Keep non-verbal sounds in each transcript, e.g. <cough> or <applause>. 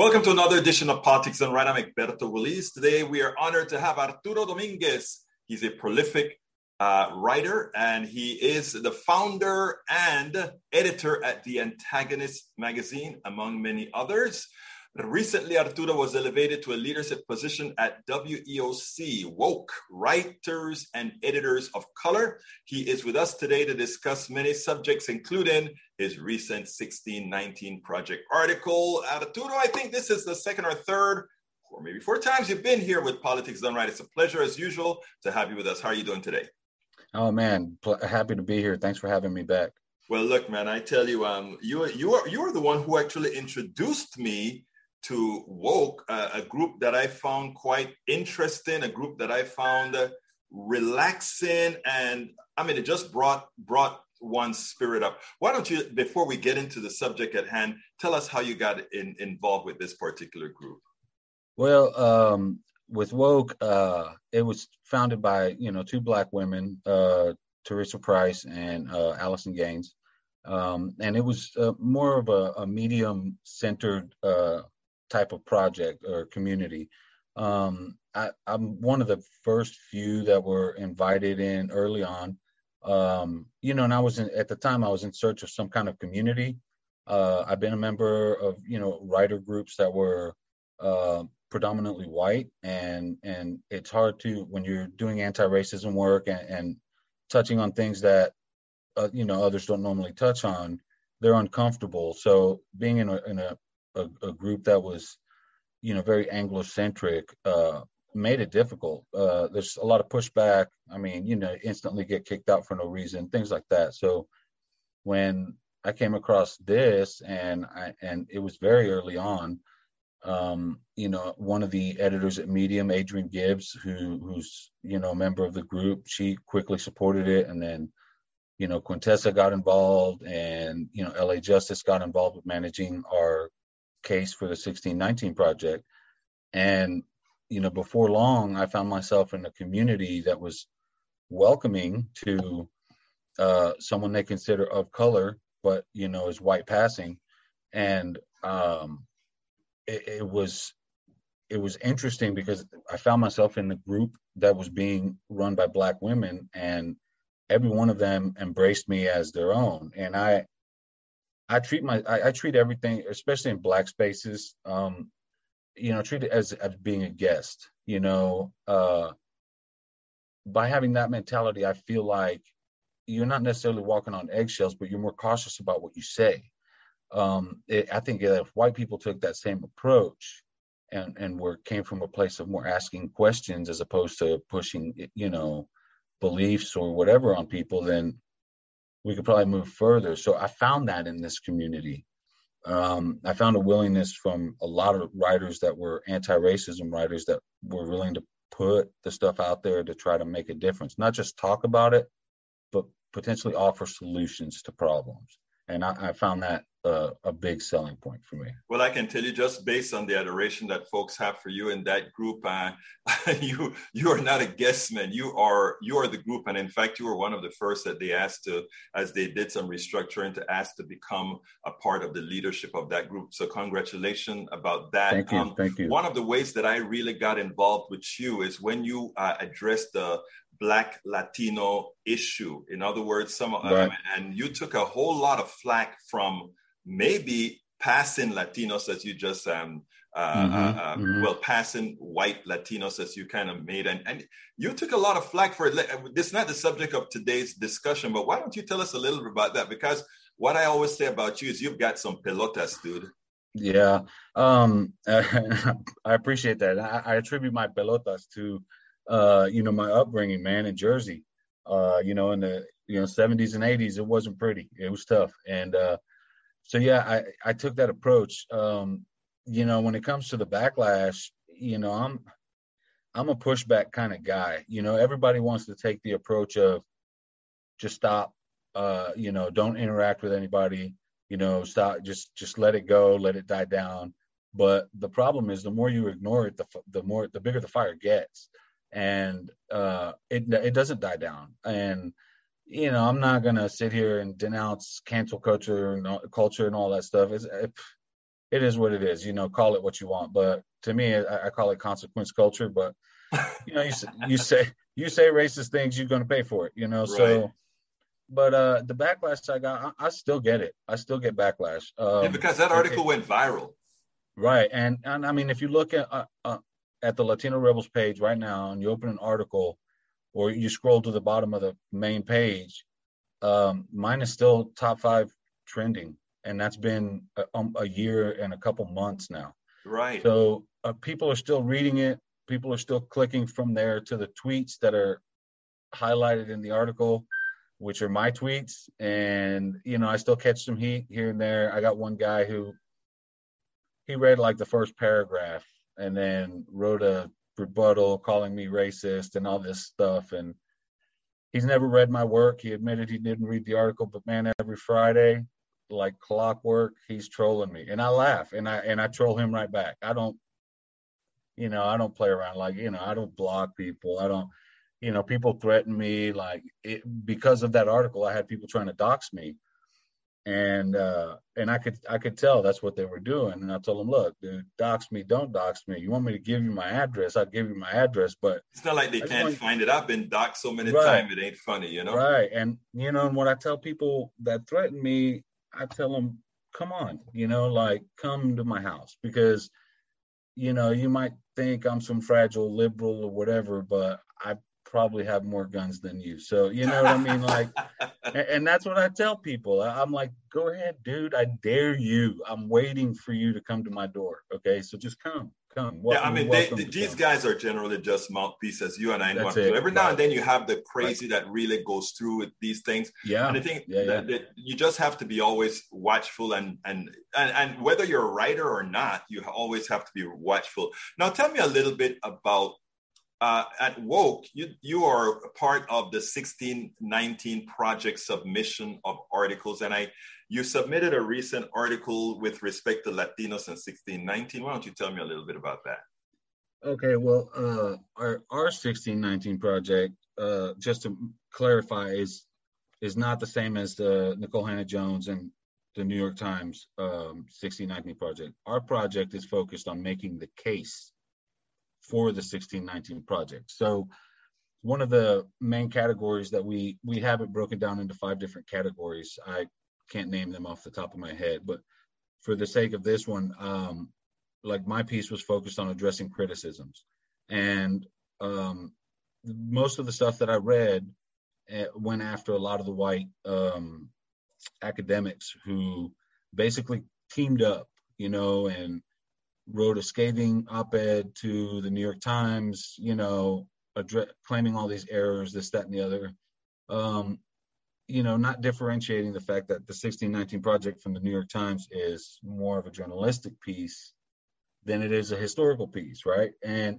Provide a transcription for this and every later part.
Welcome to another edition of Politics Done Right. I'm Egberto Willies. Today we are honored to have Arturo Dominguez. He's a prolific uh, writer and he is the founder and editor at The Antagonist magazine, among many others. Recently, Arturo was elevated to a leadership position at WEOC, Woke, Writers and Editors of Color. He is with us today to discuss many subjects, including his recent 1619 Project article. Arturo, I think this is the second or third, or maybe four times you've been here with Politics Done Right. It's a pleasure, as usual, to have you with us. How are you doing today? Oh, man, pl- happy to be here. Thanks for having me back. Well, look, man, I tell you, um, you you are you are the one who actually introduced me to Woke, a group that I found quite interesting, a group that I found uh, relaxing, and I mean, it just brought brought one's spirit up. Why don't you, before we get into the subject at hand, tell us how you got in, involved with this particular group? Well, um, with Woke, uh, it was founded by you know two black women, uh, Teresa Price and uh, Allison Gaines. Um, and it was uh, more of a, a medium-centered uh, type of project or community. Um, I, am one of the first few that were invited in early on. Um, you know, and I was in, at the time I was in search of some kind of community. Uh, I've been a member of you know writer groups that were uh, predominantly white, and and it's hard to when you're doing anti-racism work and, and touching on things that uh, you know others don't normally touch on. They're uncomfortable. So being in a in a a, a group that was, you know, very Anglo-centric, uh, made it difficult. Uh, there's a lot of pushback. I mean, you know, instantly get kicked out for no reason, things like that. So when I came across this, and I and it was very early on. Um, you know, one of the editors at Medium, Adrian Gibbs, who who's you know a member of the group, she quickly supported it, and then you know Quintessa got involved, and you know LA Justice got involved with managing our case for the 1619 project. And, you know, before long, I found myself in a community that was welcoming to uh, someone they consider of color, but, you know, is white passing. And um, it, it was it was interesting because I found myself in a group that was being run by black women and every one of them embraced me as their own. And I I treat my I, I, treat everything, especially in black spaces, um, you know, treat it as as being a guest. You know, uh, by having that mentality, I feel like you're not necessarily walking on eggshells, but you're more cautious about what you say. Um, it, I think if white people took that same approach and and were came from a place of more asking questions as opposed to pushing, you know, beliefs or whatever on people, then we could probably move further. So I found that in this community. Um, I found a willingness from a lot of writers that were anti-racism writers that were willing to put the stuff out there to try to make a difference, not just talk about it, but potentially offer solutions to problems. And I, I found that a, a, big selling point for me. Well, I can tell you just based on the adoration that folks have for you in that group, uh, <laughs> you you are not a guest man. You are you are the group, and in fact, you were one of the first that they asked to, as they did some restructuring, to ask to become a part of the leadership of that group. So, congratulations about that. Thank you. Um, Thank you. One of the ways that I really got involved with you is when you uh, addressed the Black Latino issue. In other words, some right. um, and you took a whole lot of flack from maybe passing Latinos as you just um, uh, mm-hmm, uh, uh, mm-hmm. well, passing white Latinos as you kind of made, and, and you took a lot of flack for it. This is not the subject of today's discussion, but why don't you tell us a little bit about that? Because what I always say about you is you've got some pelotas, dude. Yeah, um, <laughs> I appreciate that. I, I, attribute my pelotas to, uh, you know, my upbringing, man, in Jersey. Uh, you know, in the you know 70s and 80s, it wasn't pretty. It was tough, and uh, so yeah, I I took that approach. Um, you know, when it comes to the backlash, you know, I'm I'm a pushback kind of guy. You know, everybody wants to take the approach of just stop. Uh, you know, don't interact with anybody. You know, stop. Just just let it go. Let it die down. But the problem is, the more you ignore it, the the more the bigger the fire gets, and uh, it it doesn't die down. And you know, I'm not gonna sit here and denounce cancel culture and culture and all that stuff. It's, it is what it is. You know, call it what you want, but to me, I, I call it consequence culture. But <laughs> you know, you, you say you say racist things, you're going to pay for it. You know, right. so. But uh, the backlash I got, I, I, still get it. I still get backlash. Um, yeah, because that article it, went viral. Right, and and I mean, if you look at uh, uh, at the Latino Rebels page right now, and you open an article, or you scroll to the bottom of the main page, um, mine is still top five trending, and that's been a, um, a year and a couple months now. Right. So uh, people are still reading it. People are still clicking from there to the tweets that are highlighted in the article, which are my tweets. And you know, I still catch some heat here and there. I got one guy who he read like the first paragraph and then wrote a rebuttal calling me racist and all this stuff and he's never read my work. He admitted he didn't read the article, but man, every Friday, like clockwork, he's trolling me, and I laugh and I and I troll him right back. I don't, you know, I don't play around like you know, I don't block people. I don't, you know, people threaten me like it, because of that article. I had people trying to dox me, and uh and i could i could tell that's what they were doing. And i told them look dude dox me don't dox me. You want me to give you my address i'll give you my address. But it's not like they can't want... find it. I've been doxed so many right. times it ain't funny you know? Right. And you know and what i tell people that threaten me i tell them come on you know like come to my house. Because you know you might think i'm some fragile liberal or whatever but i probably have more guns than you. So you know what I mean? Like, <laughs> and, that's what I tell people. I'm like, go ahead, dude. I dare you. I'm waiting for you to come to my door. Okay, so just come, come. Welcome, yeah, I mean, they, these come. guys are generally just mouthpieces. You and I know. Every now and then you have the crazy right. that really goes through with these things. Yeah, and I think yeah, that, yeah. that you just have to be always watchful and, and and and whether you're a writer or not, you always have to be watchful. Now, tell me a little bit about uh, at Woke, you, you are part of the 1619 project submission of articles, and I you submitted a recent article with respect to Latinos in 1619. Why don't you tell me a little bit about that? Okay, well, uh, our our 1619 project, uh, just to clarify, is is not the same as the Nicole Hannah-Jones and the New York Times um, 1619 project. Our project is focused on making the case for the 1619 project. So one of the main categories that we we have it broken down into five different categories. I can't name them off the top of my head, but for the sake of this one, um, like my piece was focused on addressing criticisms, and um, most of the stuff that I read uh, went after a lot of the white um, academics who basically teamed up, you know, and wrote a scathing op-ed to the New York Times, you know, claiming all these errors, this, that, and the other. Um, you know, not differentiating the fact that the 1619 project from the New York Times is more of a journalistic piece than it is a historical piece, right? And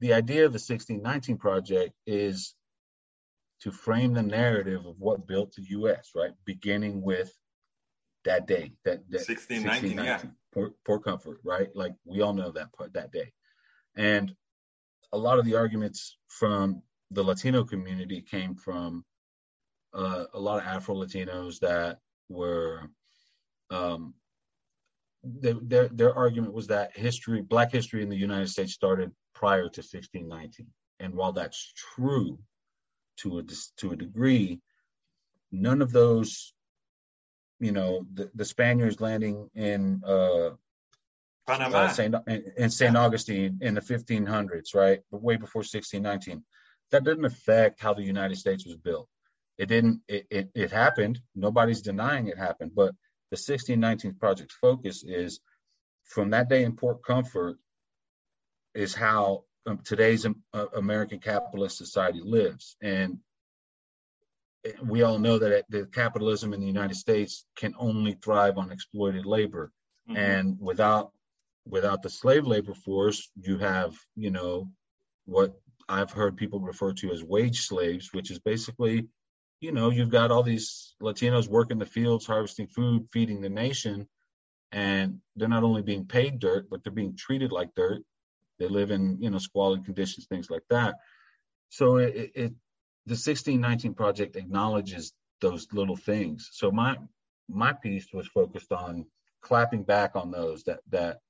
the idea of the 1619 project is to frame the narrative of what built the U.S., right? Beginning with that day, that, that 1619, 1619 yeah. Port Comfort, right? Like we all know that part that day. And a lot of the arguments from the Latino community came from uh, a lot of Afro Latinos that were um, their their argument was that history, Black history in the United States started prior to 1619, and while that's true to a to a degree, none of those you know the, the Spaniards landing in uh, Panama, uh, Saint in, Saint yeah. Augustine in the 1500s, right? But way before 1619. That didn't affect how the United States was built. It didn't. It, it, it happened. Nobody's denying it happened. But the 1619 project's focus is from that day in Port Comfort is how um, today's um, uh, American capitalist society lives, and we all know that the capitalism in the United States can only thrive on exploited labor, mm-hmm. and without without the slave labor force, you have you know what I've heard people refer to as wage slaves, which is basically you know you've got all these Latinos working the fields, harvesting food, feeding the nation, and they're not only being paid dirt, but they're being treated like dirt. They live in you know squalid conditions, things like that. So it, it the 1619 project acknowledges those little things. So my my piece was focused on clapping back on those that that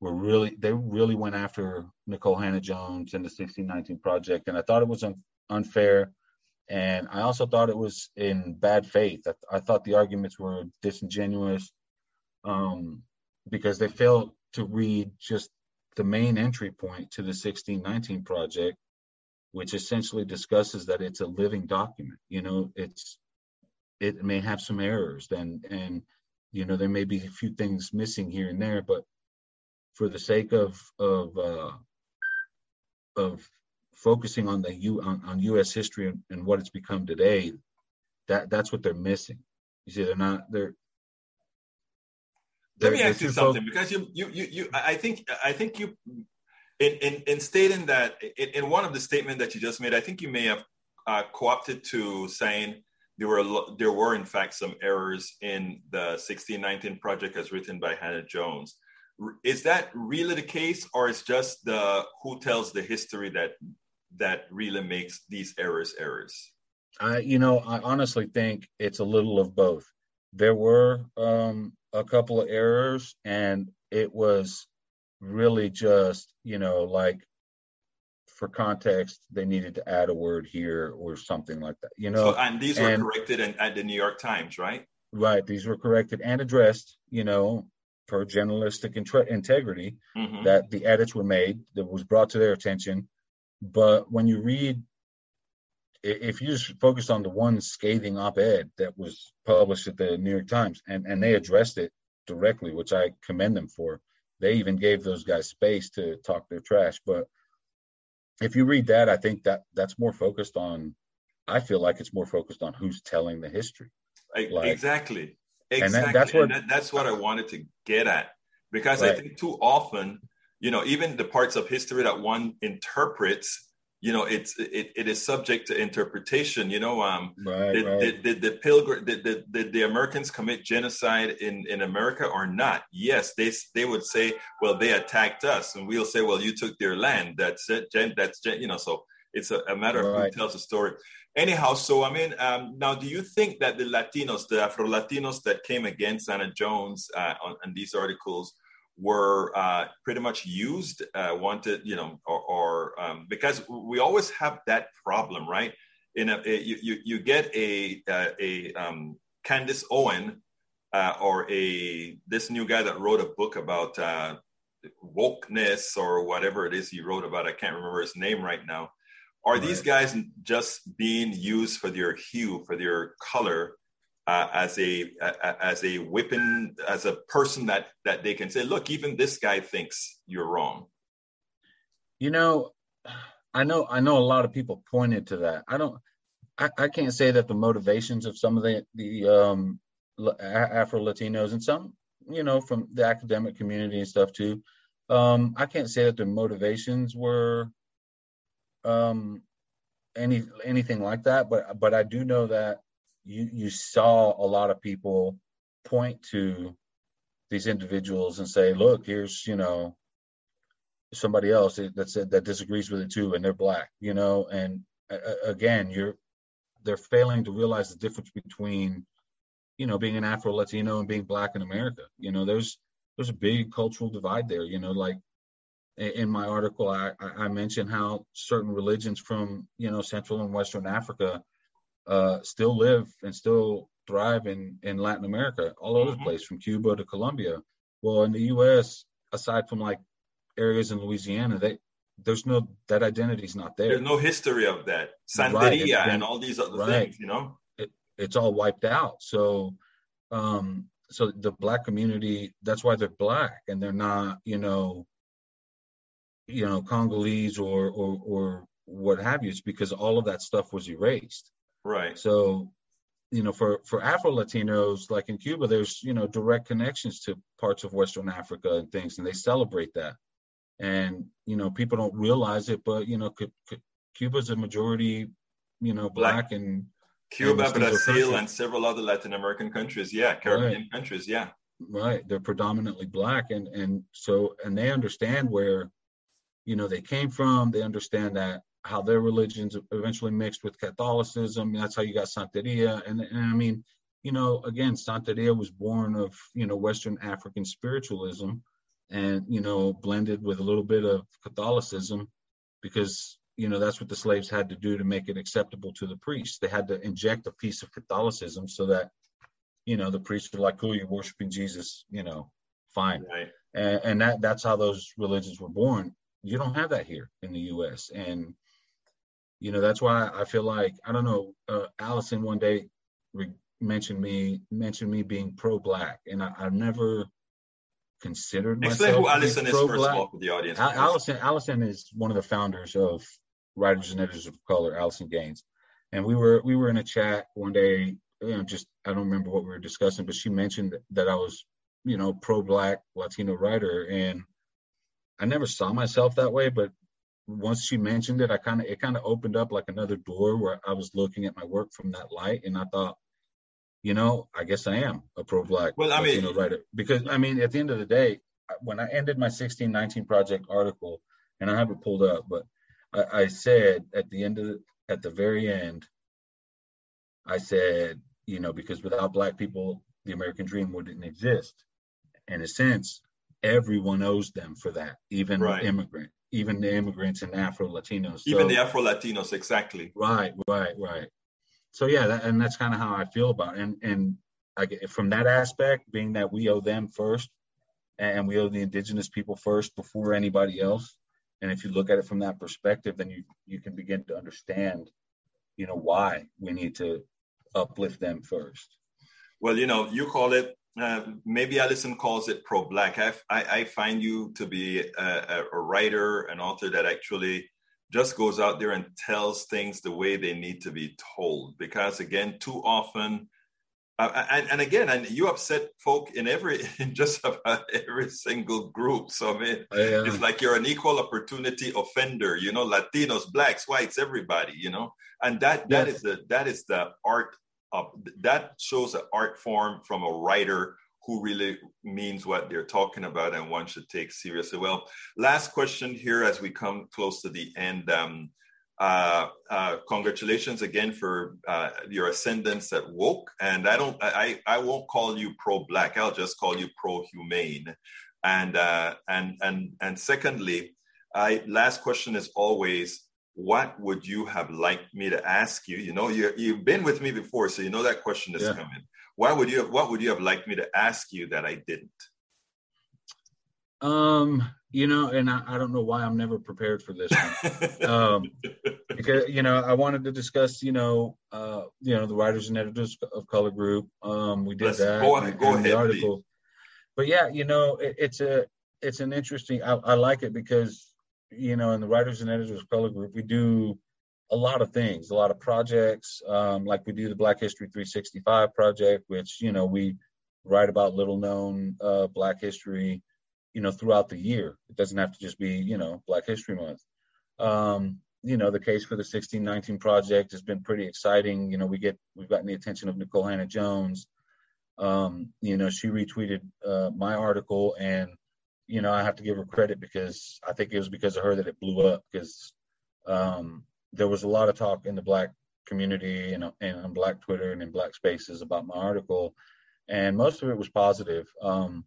were really they really went after Nicole Hannah-Jones and the 1619 project, and I thought it was un, unfair, and I also thought it was in bad faith. I, I thought the arguments were disingenuous, um, because they failed to read just the main entry point to the 1619 project, which essentially discusses that it's a living document. You know, it's it may have some errors and and you know there may be a few things missing here and there, but for the sake of of uh, of focusing on the U on, on U.S. history and, and what it's become today, that that's what they're missing. You see, they're not they're let me ask you something because you, you, you, you, I think, I think you, in, in, in stating that, in, in one of the statement that you just made, I think you may have uh, co-opted to saying there were, there were in fact some errors in the 1619 project as written by Hannah-Jones. Is that really the case, or is just the who tells the history that that really makes these errors errors? I, you know, I honestly think it's a little of both. There were um, a couple of errors and it was really just you know like for context they needed to add a word here or something like that you know so, and these were and, corrected in, at the new york times right right these were corrected and addressed you know for journalistic int- integrity mm-hmm. that the edits were made that was brought to their attention but when you read if you just focus on the one scathing op-ed that was published at the New York Times, and and they addressed it directly, which I commend them for. They even gave those guys space to talk their trash. But if you read that, I think that that's more focused on. I feel like it's more focused on who's telling the history. Like, exactly. Exactly. And that, that's what that, that's what I wanted to get at because right. I think too often, you know, even the parts of history that one interprets you know it's it, it is subject to interpretation you know um right, did, right. did, did the pilgrim did, did, did the americans commit genocide in in america or not yes they they would say well they attacked us and we'll say well you took their land that's it that's gen, you know so it's a, a matter right. of who tells the story anyhow so i mean um, now do you think that the latinos the afro latinos that came against Hannah-Jones uh, on, on these articles were uh, pretty much used, uh, wanted, you know, or, or um, because we always have that problem, right? In a, a you, you, you get a uh, a um, Candace Owen uh, or a this new guy that wrote a book about uh, wokeness or whatever it is he wrote about. I can't remember his name right now. Are right. these guys just being used for their hue, for their color, uh, as a as a weapon, as a person that that they can say, look, even this guy thinks you're wrong. You know, I know I know a lot of people pointed to that. I don't. I, I can't say that the motivations of some of the the um, Afro Latinos and some, you know, from the academic community and stuff too. Um, I can't say that their motivations were um, any anything like that, but but I do know that you you saw a lot of people point to these individuals and say, look, here's you know somebody else that said that disagrees with it too, and they're black, you know, and uh, again, you're they're failing to realize the difference between you know being an Afro Latino and being black in America. You know, there's there's a big cultural divide there. You know, like in my article, I, I mentioned how certain religions from you know Central and Western Africa uh, still live and still thrive in, in Latin America, all over mm-hmm. the place, from Cuba to Colombia. Well, in the U.S., aside from like areas in Louisiana, they there's no that identity is not there. There's no history of that Santeria right. and all these other right. things, you know. It, it's all wiped out. So, um, so the black community, that's why they're black, and they're not, you know, you know, Congolese or or or what have you. It's because all of that stuff was erased. Right. So, you know, for for Afro Latinos, like in Cuba, there's you know direct connections to parts of Western Africa and things, and they celebrate that. And you know, people don't realize it, but you know, C- C- Cuba's a majority, you know, black, black and Cuba, and Brazil, and several other Latin American countries. Yeah, Caribbean right. countries. Yeah. Right. They're predominantly black, and and so and they understand where, you know, they came from. They understand that how their religions eventually mixed with Catholicism. That's how you got Santeria. And, and I mean, you know, again, Santeria was born of, you know, Western African spiritualism and, you know, blended with a little bit of Catholicism because, you know, that's what the slaves had to do to make it acceptable to the priests. They had to inject a piece of Catholicism so that, you know, the priests were like, cool, you're worshiping Jesus, you know, fine. Right. And, and that that's how those religions were born. You don't have that here in the U.S. And, you know, that's why I feel like, I don't know, uh, Allison one day re- mentioned me mentioned me being pro-black, and I, have never considered Explain myself who Allison is first of all for the audience. Al- Allison Allison is one of the founders of Writers and Editors of Color, Allison Gaines, and we were we were in a chat one day. You know, just I don't remember what we were discussing, but she mentioned that I was, you know, pro-black Latino writer, and I never saw myself that way. But once she mentioned it, I kind of it kind of opened up like another door where I was looking at my work from that light, and I thought, you know, I guess I am a pro-black Well, I mean- Latino writer because I mean, at the end of the day, when I ended my 1619 project article, and I have it pulled up, but I, I said at the end of the, at the very end, I said, you know, because without black people, the American dream wouldn't exist. In a sense, everyone owes them for that, even Right. immigrant, even the immigrants and Afro Latinos. Even So- the Afro Latinos, exactly. Right, right, right. So yeah, that, and that's kind of how I feel about it. And and I get from that aspect, being that we owe them first, and we owe the indigenous people first before anybody else. And if you look at it from that perspective, then you you can begin to understand, you know, why we need to uplift them first. Well, you know, you call it. Uh, maybe Allison calls it pro-black. I, I, I find you to be a, a, a writer, an author that actually just goes out there and tells things the way they need to be told. Because again, too often, uh, and, and again, and you upset folk in every, <laughs> in just about every single group. So I mean, Yeah. it's like you're an equal opportunity offender. You know, Latinos, blacks, whites, everybody. You know, and that that Yes. is the that is the art of that shows an art form from a writer who really means what they're talking about and one should take seriously. Well, last question here as we come close to the end. Um, uh, uh, congratulations again for uh, your ascendance at woke, and I don't, I, I won't call you pro-black. I'll just call you pro-humane. And uh, and and and secondly, I last question is always, what would you have liked me to ask you? You know, you you've been with me before, so you know that question is Yeah. coming. Why would you? Have, What would you have liked me to ask you that I didn't? Um, you know, and I, I don't know why I'm never prepared for this one. <laughs> um, because you know I wanted to discuss you know uh, you know the writers and editors of Color Group. Um, we did Let's that. go ahead- and- go and the ahead, article. But yeah, you know it, it's a it's an interesting. I, I like it because you know in the writers and editors Color Group we do a lot of things, a lot of projects. Um, like we do the Black History 365 project, which you know we write about little known uh, Black history you know throughout the year. It doesn't have to just be you know Black History Month. Um, you know the case for the 1619 project has been pretty exciting. You know we get we've gotten the attention of Nicole Hannah Jones. Um, you know she retweeted uh, my article and you know I have to give her credit because I think it was because of her that it blew up because um, there was a lot of talk in the Black community and, and on Black Twitter and in Black spaces about my article, and most of it was positive. Um,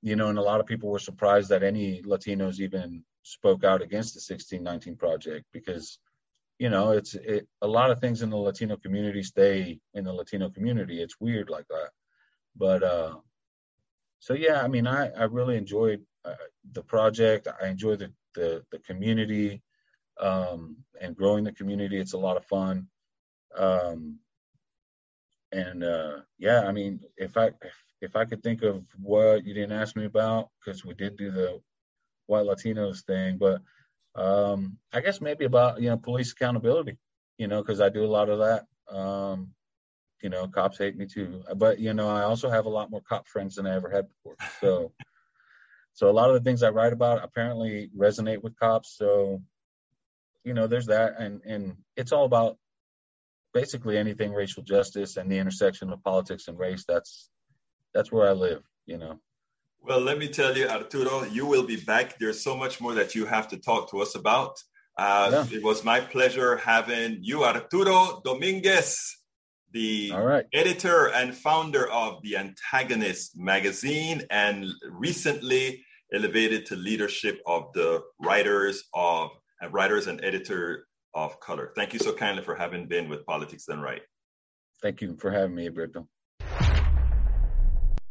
you know, and a lot of people were surprised that any Latinos even spoke out against the 1619 project because, you know, it's it, a lot of things in the Latino community stay in the Latino community. It's weird like that, but uh, so yeah, I mean, I I really enjoyed uh, the project. I enjoy the the the community um, and growing the community. It's a lot of fun. Um, and uh, yeah, I mean, if I if, if I could think of what you didn't ask me about, because we did do the white Latinos thing, but um, I guess maybe about you know police accountability, you know, because I do a lot of that. Um, you know, cops hate me too, but you know, I also have a lot more cop friends than I ever had before. So, so a lot of the things I write about apparently resonate with cops. So, you know, there's that, and and it's all about basically anything racial justice and the intersection of politics and race. That's that's where I live. You know. Well, let me tell you, Arturo, you will be back. There's so much more that you have to talk to us about. Uh, Yeah. It was my pleasure having you, Arturo Dominguez, the right. editor and founder of the Antagonist magazine, and recently elevated to leadership of the writers of uh, writers and editor of color. Thank you so kindly for having been with Politics Done Right. Thank you for having me, Alberto.